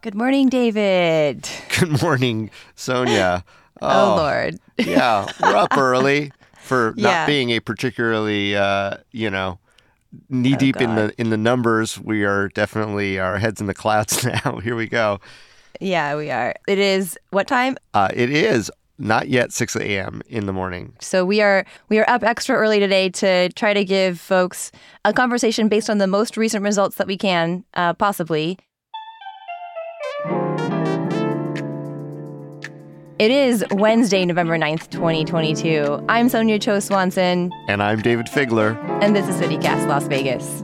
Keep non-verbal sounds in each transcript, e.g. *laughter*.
Good morning, Dayvid. *laughs* Good morning, Sonja. *laughs* Oh, Lord. *laughs* yeah, we're up early for not Yeah. being a particularly, uh, you know, knee deep in the in the numbers. We are definitely our heads in the clouds now. Here we go. Yeah, we are. It is what time? Uh, it is not yet 6 a.m. in the morning. So we are we are up extra early today to try to give folks a conversation based on the most recent results that we can, uh, possibly. It is Wednesday, November 9th, 2022. I'm Sonja Cho Swanson, And I'm Dayvid Figler. and this is CityCast Las Vegas.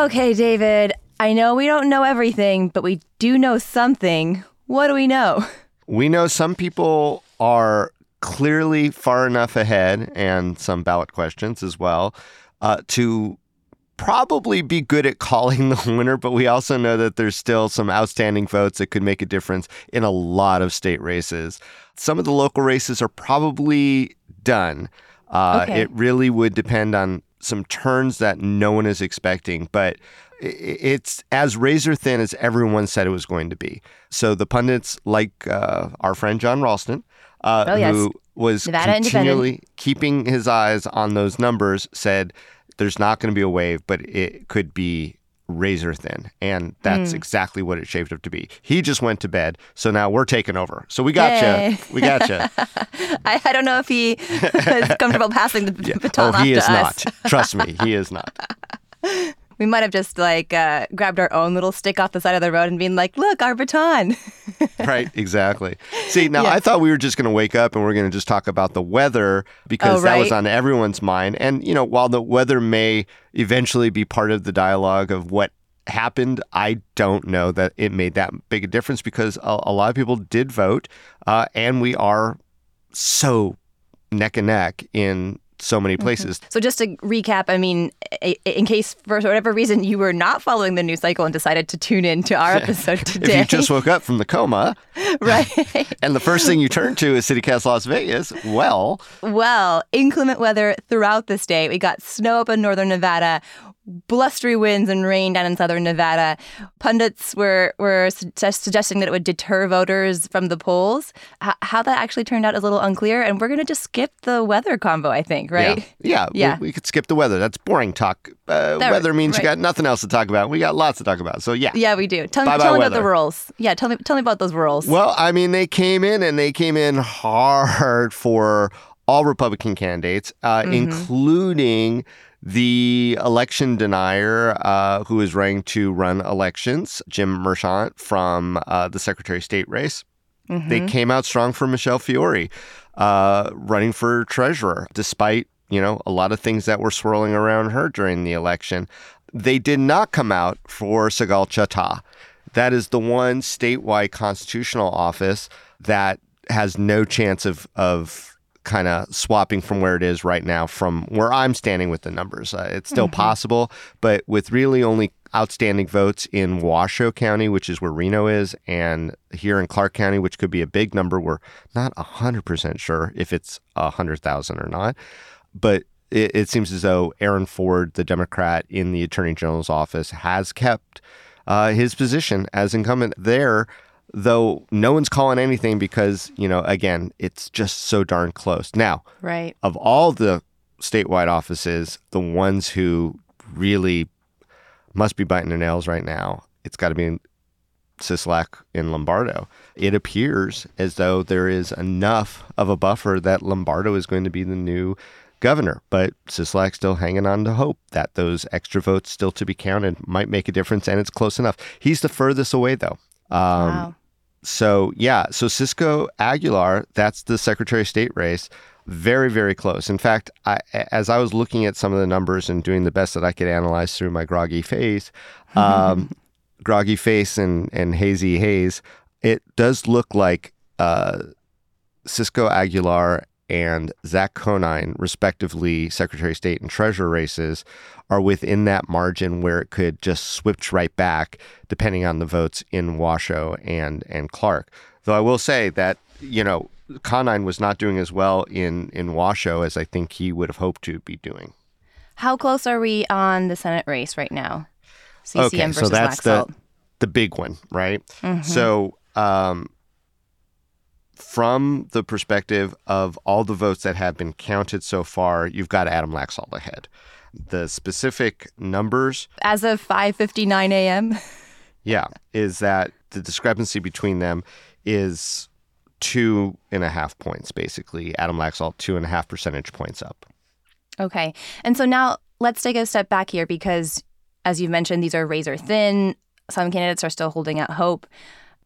Okay, Dayvid, I know we don't know everything, but we do know something. What do we know? *laughs* We know some people are clearly far enough ahead, and some ballot questions as well, uh, to probably be good at calling *laughs* the winner. But we also know that there's still some outstanding votes that could make a difference in a lot of state races. Some of the local races are probably done. Uh, Okay. It really would depend on some turns that no one is expecting, but it's as razor thin as everyone said it was going to be. So the pundits, like uh, our friend Jon Ralston, uh, Oh, yes. who was Nevada continually keeping his eyes on those numbers, said there's not going to be a wave, but it could be razor thin. And that's Hmm. exactly what it shaped up to be. He just went to bed. So now we're taking over. So we got you. We got you. *laughs* I, I don't know if he *laughs* is comfortable passing the *laughs* b- baton oh, off he is us. not. Trust me, he is not. We might have just like uh, grabbed our own little stick off the side of the road and been like, "Look, our baton." *laughs* Right, exactly. See, now. I thought we were just going to wake up and we're going to just talk about the weather because Oh, that was on everyone's mind. And, you know, while the weather may eventually be part of the dialogue of what happened, I don't know that it made that big a difference because a, a lot of people did vote uh, and we are so neck and neck in so many Mm-hmm. places. So just to recap, I mean, in case for whatever reason you were not following the news cycle and decided to tune in to our episode today. *laughs* If you just woke up from the coma *laughs* right? *laughs* and the first thing you turn to is CityCast Las Vegas, well, well, inclement weather throughout the state. We got snow up in northern Nevada, blustery winds and rain down in southern Nevada. Pundits were were su- suggesting that it would deter voters from the polls. H- how that actually turned out is a little unclear, and we're going to just skip the weather combo, I think, right? Yeah, yeah. *laughs* Yeah. We, we could skip the weather. That's boring talk. Uh, That- weather means right. you got nothing else to talk about. We got lots to talk about. So yeah. Yeah, we do. Tell, Bye-bye tell me about the rules. Yeah, tell me tell me about those rules. Well, I mean, they came in and they came in hard for all Republican candidates, uh, Mm-hmm. including the election denier uh, who is running to run elections, Jim Marchant from uh, the Secretary of State race. Mm-hmm. They came out strong for Michele Fiore, uh, running for treasurer, despite you know a lot of things that were swirling around her during the election. They did not come out for Sigal Chattah. That is the one statewide constitutional office that has no chance of of kind of swapping from where it is right now from where I'm standing with the numbers. Uh, it's still possible, but with really only outstanding votes in Washoe County, which is where Reno is, and here in Clark County, which could be a big number. We're not 100% sure if it's 100,000 or not, but it, it seems as though Aaron Ford, the Democrat in the Attorney General's office, has kept uh, his position as incumbent there, though no one's calling anything because, you know, again, it's just so darn close. Now, right. of all the statewide offices, the ones who really must be biting their nails right now, it's got to be Sisolak in Lombardo. It appears as though there is enough of a buffer that Lombardo is going to be the new governor. But Sisolak still hanging on to hope that those extra votes still to be counted might make a difference, and it's close enough. He's the furthest away, though. Um, wow. So, yeah, so Cisco Aguilar, that's the Secretary of State race. Very, very close. In fact, I, as I was looking at some of the numbers and doing the best that I could analyze through my groggy face, *laughs* um, groggy face and, and hazy haze, it does look like uh, Cisco Aguilar and Zach Conine, respectively, Secretary of State and Treasurer races, are within that margin where it could just switch right back, depending on the votes in Washoe and and Clark. Though I will say that you know Conine was not doing as well in in Washoe as I think he would have hoped to be doing. How close are we on the Senate race right now? CCM okay, versus so that's Laxalt. the the big one, right? So um, from the perspective of all the votes that have been counted so far, you've got Adam Laxalt ahead. The specific numbers, As of 5:59 a.m. *laughs* yeah, is that the discrepancy between them is two and a half points, basically. Adam Laxalt, two and a half percentage points up. Okay. And so now let's take a step back here because, as you've mentioned, these are razor thin. Some candidates are still holding out hope.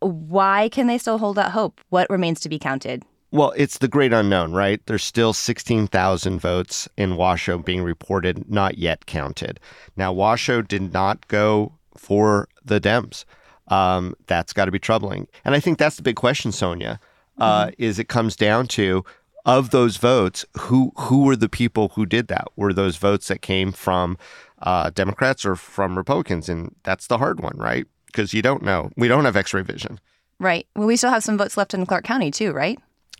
Why can they still hold out hope? What remains to be counted? Well, it's the great unknown, right? There's still 16,000 votes in Washoe being reported, not yet counted. Now, Washoe did not go for the Dems. Um, that's got to be troubling. And I think that's the big question, Sonja, uh, is it comes down to of those votes, who who were the people who did that? Were those votes that came from uh, Democrats or from Republicans? And that's the hard one, right? Because you don't know. We don't have X-ray vision. Right. Well, we still have some votes left in Clark County, too, right?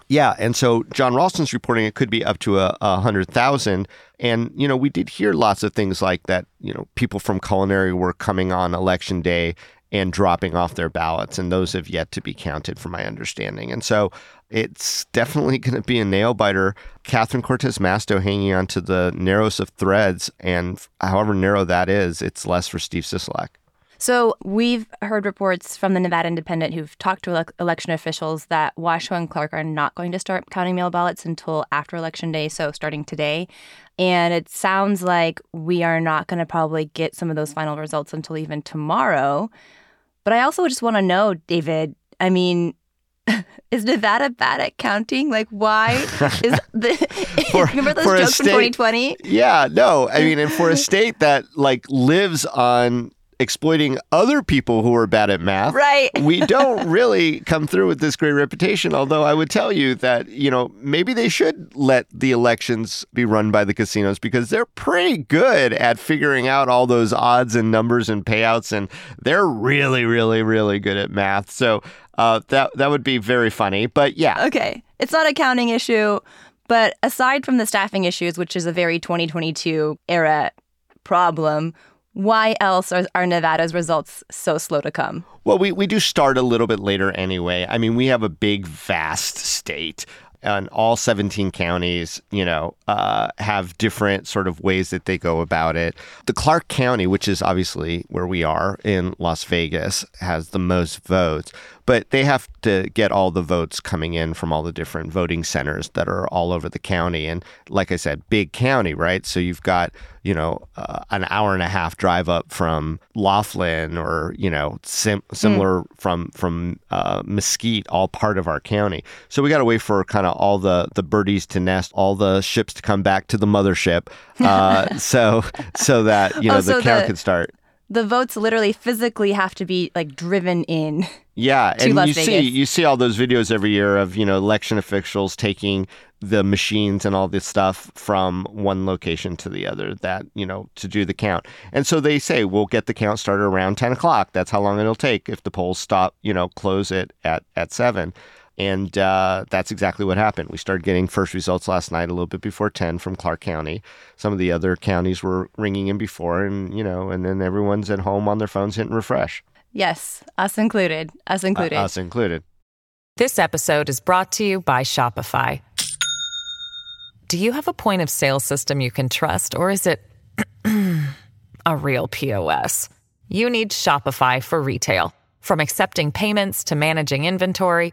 Yeah, and so Jon Ralston's reporting it could be up to a, a hundred thousand, and you know we did hear lots of things like that. You know, people from culinary were coming on election day and dropping off their ballots, and those have yet to be counted, from my understanding. And so it's definitely going to be a nail biter. Catherine Cortez Masto hanging on to the narrowest of threads, and however narrow that is, it's less for Steve Sisolak. So we've heard reports from the Nevada Independent who've talked to elec election officials that Washoe and Clark are not going to start counting mail ballots until after Election Day, so starting today. And it sounds like we are not going to probably get some of those final results until even tomorrow. But I also just want to know, Dayvid, I mean, *laughs* is Nevada bad at counting? Like, why *laughs* is the. *laughs* For- remember those jokes from 2020? Yeah, no. I mean, and for a state that like lives on exploiting other people who are bad at math, Right. *laughs* we don't *laughs* really come through with this great reputation. Although I would tell you that, you know, maybe they should let the elections be run by the casinos because they're pretty good at figuring out all those odds and numbers and payouts, and they're really, really, really good at math. So uh, that that would be very funny. But yeah, Okay. It's not a counting issue, but aside from the staffing issues, which is a very 2022 era problem, why else are, are Nevada's results so slow to come? Well, we, we do start a little bit later anyway. I mean, we have a big, vast state. And all 17 counties, you know, uh, have different sort of ways that they go about it. The Clark County, which is obviously where we are in Las Vegas, has the most votes, but they have to get all the votes coming in from all the different voting centers that are all over the county. And like I said, big county, right? So you've got, you know, uh, an hour and a half drive up from Laughlin or, you know, sim- similar from from uh, Mesquite, all part of our county. So we got to wait for kind of all the the birdies to nest, all the ships to come back to the mothership, uh, *laughs* so so that you know Oh, the so count the- can start. The votes literally physically have to be like driven in. Yeah, *laughs* to and Las you see you see all those videos every year of you know election officials taking the machines and all this stuff from one location to the other that you know to do the count. And so they say we'll get the count started around ten o'clock. That's how long it'll take if the polls stop. You know, close it at at seven. And uh, that's exactly what happened. We started getting first results last night, a little bit before 10 from Clark County. Some of the other counties were ringing in before, and, you know, and then everyone's at home on their phones hitting refresh, Yes, us included. Us uh, included. us included. This episode is brought to you by Shopify. Do you have a point of sale system you can trust, or is it *clears throat* a real POS? You need Shopify for retail. From accepting payments to managing inventory,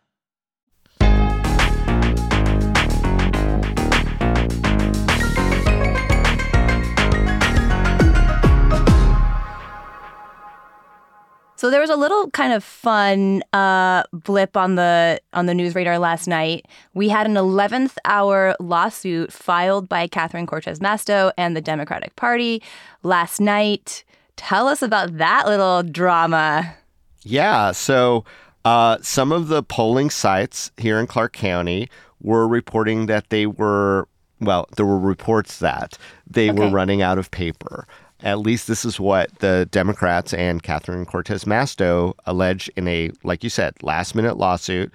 So there was a little kind of fun uh, blip on the on the news radar last night. We had an 11th hour lawsuit filed by Catherine Cortez Masto and the Democratic Party last night. Tell us about that little drama. Yeah. So uh, some of the polling sites here in Clark County were reporting that they were, well, there were reports that they Okay. were running out of paper. At least this is what the Democrats and Catherine Cortez Masto allege in a, like you said, last minute lawsuit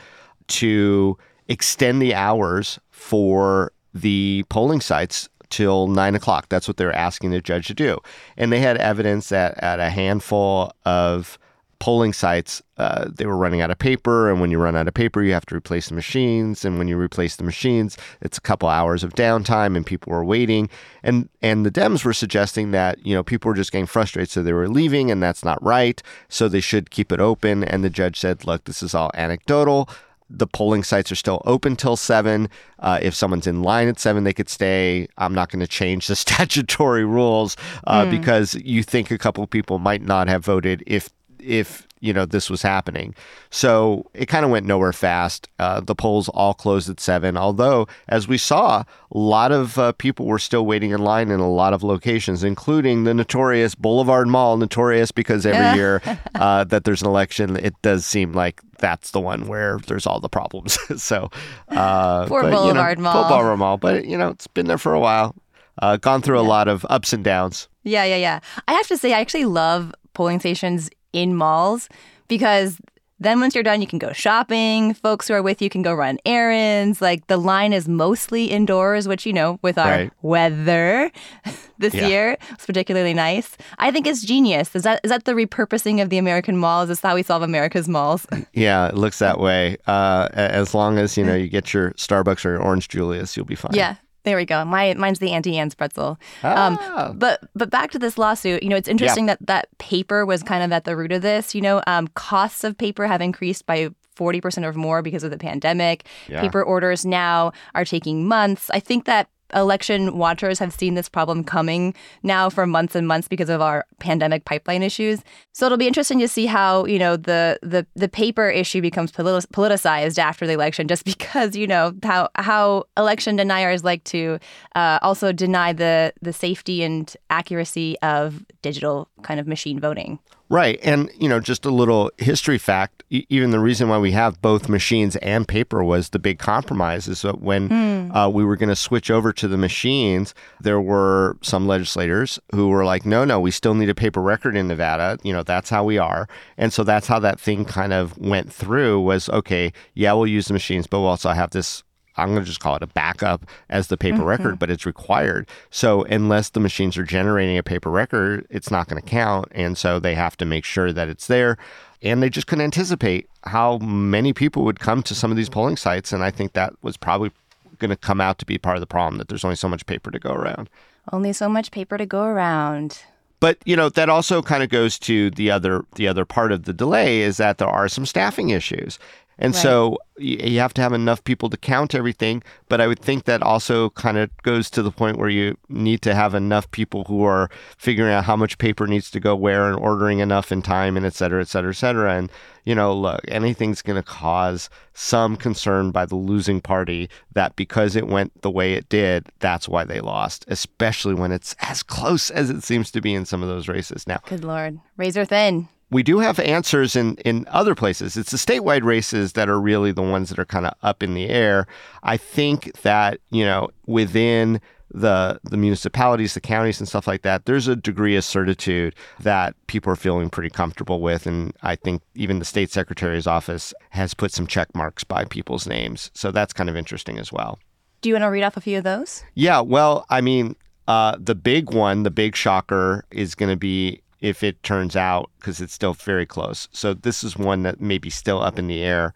to extend the hours for the polling sites till nine o'clock. That's what they're asking the judge to do. And they had evidence that at a handful of polling sites, uh, they were running out of paper. And when you run out of paper, you have to replace the machines. And when you replace the machines, it's a couple hours of downtime and people were waiting. And and the Dems were suggesting that, you know, people were just getting frustrated, so they were leaving, and that's not right. So they should keep it open. And the judge said, look, this is all anecdotal. The polling sites are still open till seven. Uh, if someone's in line at seven, they could stay. I'm not going to change the *laughs* statutory rules uh, because you think a couple of people might not have voted if if you know this was happening. So it kind of went nowhere fast. Uh, the polls all closed at seven. Although, as we saw, a lot of uh, people were still waiting in line in a lot of locations, including the notorious Boulevard Mall, notorious because every *laughs* year uh, that there's an election, it does seem like that's the one where there's all the problems. *laughs* so, uh, Poor but, you know, Boulevard Mall. Boulevard Mall, but you know it's been there for a while. Uh, gone through a lot of ups and downs. Yeah, yeah, yeah. I have to say, I actually love polling stations in malls because then once you're done, you can go shopping. Folks who are with you can go run errands. Like the line is mostly indoors, which, you know, with our Right. weather *laughs* this Yeah. year, it's particularly nice. I think it's genius. Is that is that the repurposing of the American mall? Is this how we solve America's malls? *laughs* Yeah, it looks that way. Uh, as long as you know you get your Starbucks or your Orange Julius, you'll be fine. Yeah. There we go. My mine's the Auntie Anne's pretzel. Um, Ah. but but back to this lawsuit. You know, it's interesting that that paper was kind of at the root of this. You know, um, costs of paper have increased by. 40% or more because of the pandemic. Yeah. Paper orders now are taking months. I think that election watchers have seen this problem coming now for months and months because of our pandemic pipeline issues. So it'll be interesting to see how, you know, the the the paper issue becomes politi- politicized after the election just *laughs* because, you know, how how election deniers like to uh, also deny the the safety and accuracy of digital kind of machine voting. Right. And, you know, just a little history fact even the reason why we have both machines and paper was the big compromise is that when uh, we were going to switch over to the machines, there were some legislators who were like, no, no, we still need a paper record in Nevada. You know, that's how we are. And so that's how that thing kind of went through was okay, yeah, we'll use the machines, but we'll also have this I'm going to just call it a backup as the paper mm-hmm. record, but it's required. So unless the machines are generating a paper record, it's not going to count. And so they have to make sure that it's there. And they just couldn't anticipate how many people would come to some of these polling sites. And I think that was probably going to come out to be part of the problem that there's only so much paper to go around. Only so much paper to go around. But you know that also kind of goes to the other the other part of the delay is that there are some staffing issues. And Right. so you have to have enough people to count everything. But I would think that also kind of goes to the point where you need to have enough people who are figuring out how much paper needs to go where and ordering enough in time and et cetera, et cetera, et cetera. And, you know, look, anything's going to cause some concern by the losing party that because it went the way it did, that's why they lost, especially when it's as close as it seems to be in some of those races. Now, Good lord. Razor thin. We do have answers in, in other places. It's the statewide races that are really the ones that are kind of up in the air. I think that, you know, within the the municipalities, the counties and stuff like that, there's a degree of certitude that people are feeling pretty comfortable with. And I think even the state secretary's office has put some check marks by people's names. So that's kind of interesting as well. Do you want to read off a few of those? Yeah, well, I mean, uh, the big one, the big shocker is going to be if it turns out, because it's still very close. So this is one that may be still up in the air,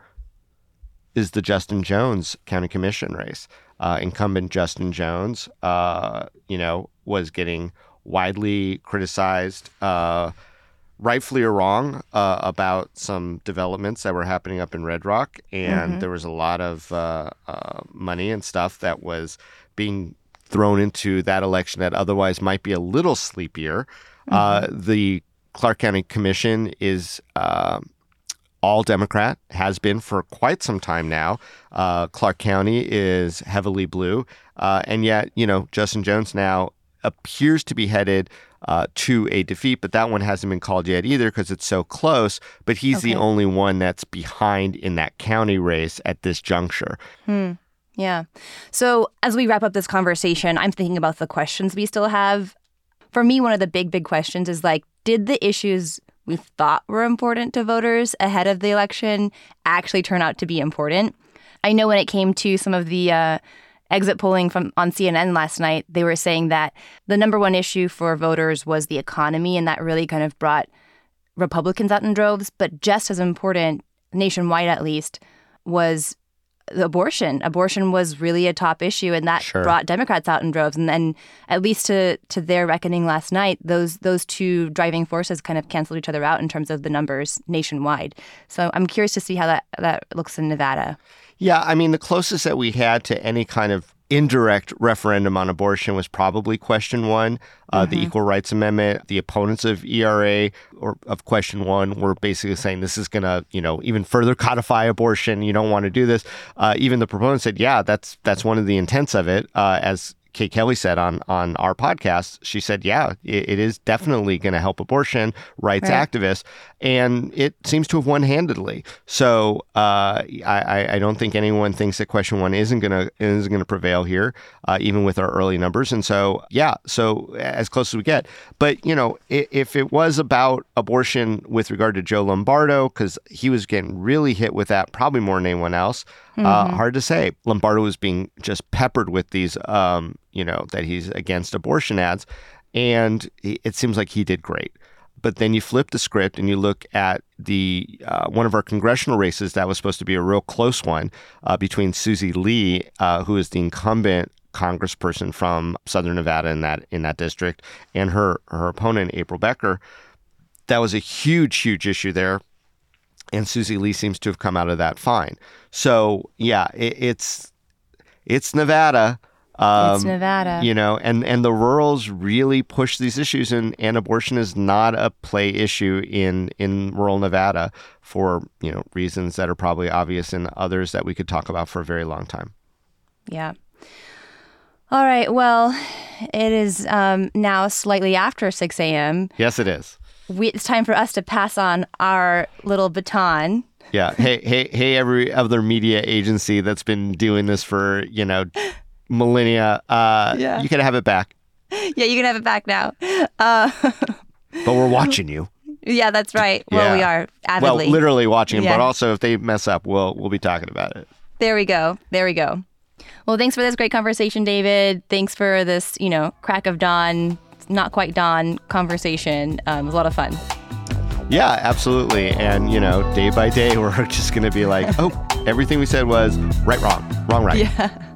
is the Justin Jones County Commission race. uh, incumbent Justin Jones, uh, you know, was getting widely criticized, uh, rightfully or wrong, uh, about some developments that were happening up in Red Rock, and Mhm. there was a lot of uh, uh, money and stuff that was being thrown into that election that otherwise might be a little sleepier. Uh, the Clark County Commission is. Uh, all Democrat, has been for quite some time now. Uh, Clark County is heavily blue. Uh, and yet, you know, Justin Jones now appears to be headed uh, to a defeat, but that one hasn't been called yet either because it's so close. But he's the only one that's behind in that county race at this juncture. Hmm. Yeah. So as we wrap up this conversation, I'm thinking about the questions we still have. For me, one of the big, big questions is like, did the issues we thought were important to voters ahead of the election actually turn out to be important? I know when it came to some of the uh, exit polling from on CNN last night, they were saying that the number one issue for voters was the economy, and that really kind of brought Republicans out in droves. But just as important, nationwide at least, was abortion. Abortion was really a top issue, and that Sure. brought Democrats out in droves. And then, at least to to their reckoning last night, those those two driving forces kind of canceled each other out in terms of the numbers nationwide. So I'm curious to see how that that looks in Nevada. Yeah, I mean, the closest that we had to any kind of indirect referendum on abortion was probably question one, uh, the Equal Rights Amendment. The opponents of ERA or of question one were basically saying this is going to, you know, even further *laughs* codify abortion. You don't want to do this. Uh, even the proponents said, yeah, that's that's one of the intents of it. Uh, as Kate Kelly said on on our podcast, she said, "Yeah, it, it is definitely going to help abortion rights Right. activists, and it seems to have won handedly." So uh, I, I- don't think anyone thinks that question one isn't going to isn't going to prevail here, uh, even with our early numbers. And so, yeah, so as close as we get. But you know, i- if it was about abortion with regard to Joe Lombardo, because he was getting really hit with that, probably more than anyone else. Uh, hard to say. Lombardo was being just peppered with these, um, you know, that he's against abortion ads, and it seems like he did great. But then you flip the script and you look at the uh, one of our congressional races that was supposed to be a real close one uh, between Susie Lee, uh, who is the incumbent congressperson from Southern Nevada in that in that district, and her her opponent April Becker. That was a huge, huge issue there and Susie Lee seems to have come out of that fine. So yeah, it, it's it's Nevada. Um, it's Nevada. You know, and and the rurals really push these issues, and, and abortion is not a play issue in in rural Nevada for you know reasons that are probably obvious and others that we could talk about for a very long time. Yeah. All right. Well, it is um, now slightly after 6 a.m. Yes, it is. We, it's time for us to pass on our little baton. Yeah. hey, hey, hey! Every other media agency that's been doing this for you know *laughs* millennia, uh, Yeah. you can have it back. Yeah, you can have it back now. Uh, *laughs* But we're watching you. yeah, that's right. Well, we are avidly. Well, literally watching them, Yeah. but also if they mess up, we'll we'll be talking about it. There we go. There we go. Well, thanks for this great conversation, Dayvid. Thanks for this, you know, crack of dawn, not quite dawn conversation. Um, it was a lot of fun. Yeah, absolutely. And you know, day by day, *laughs* we're just going to be like, oh, everything we said was right, wrong, wrong, right. Yeah.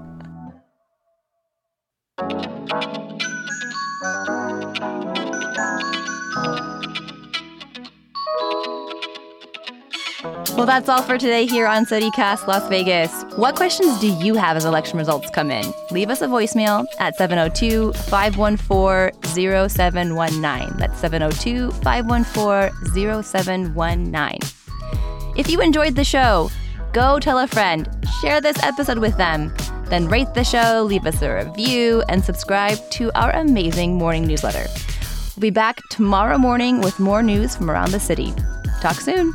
Well, that's all for today here on CityCast Las Vegas. What questions do you have as election results come in? Leave us a voicemail at 702 514 0719. That's 702 514 0719. If you enjoyed the show, go tell a friend, share this episode with them, then rate the show, leave us a review, and subscribe to our amazing morning newsletter. We'll be back tomorrow morning with more news from around the city. Talk soon.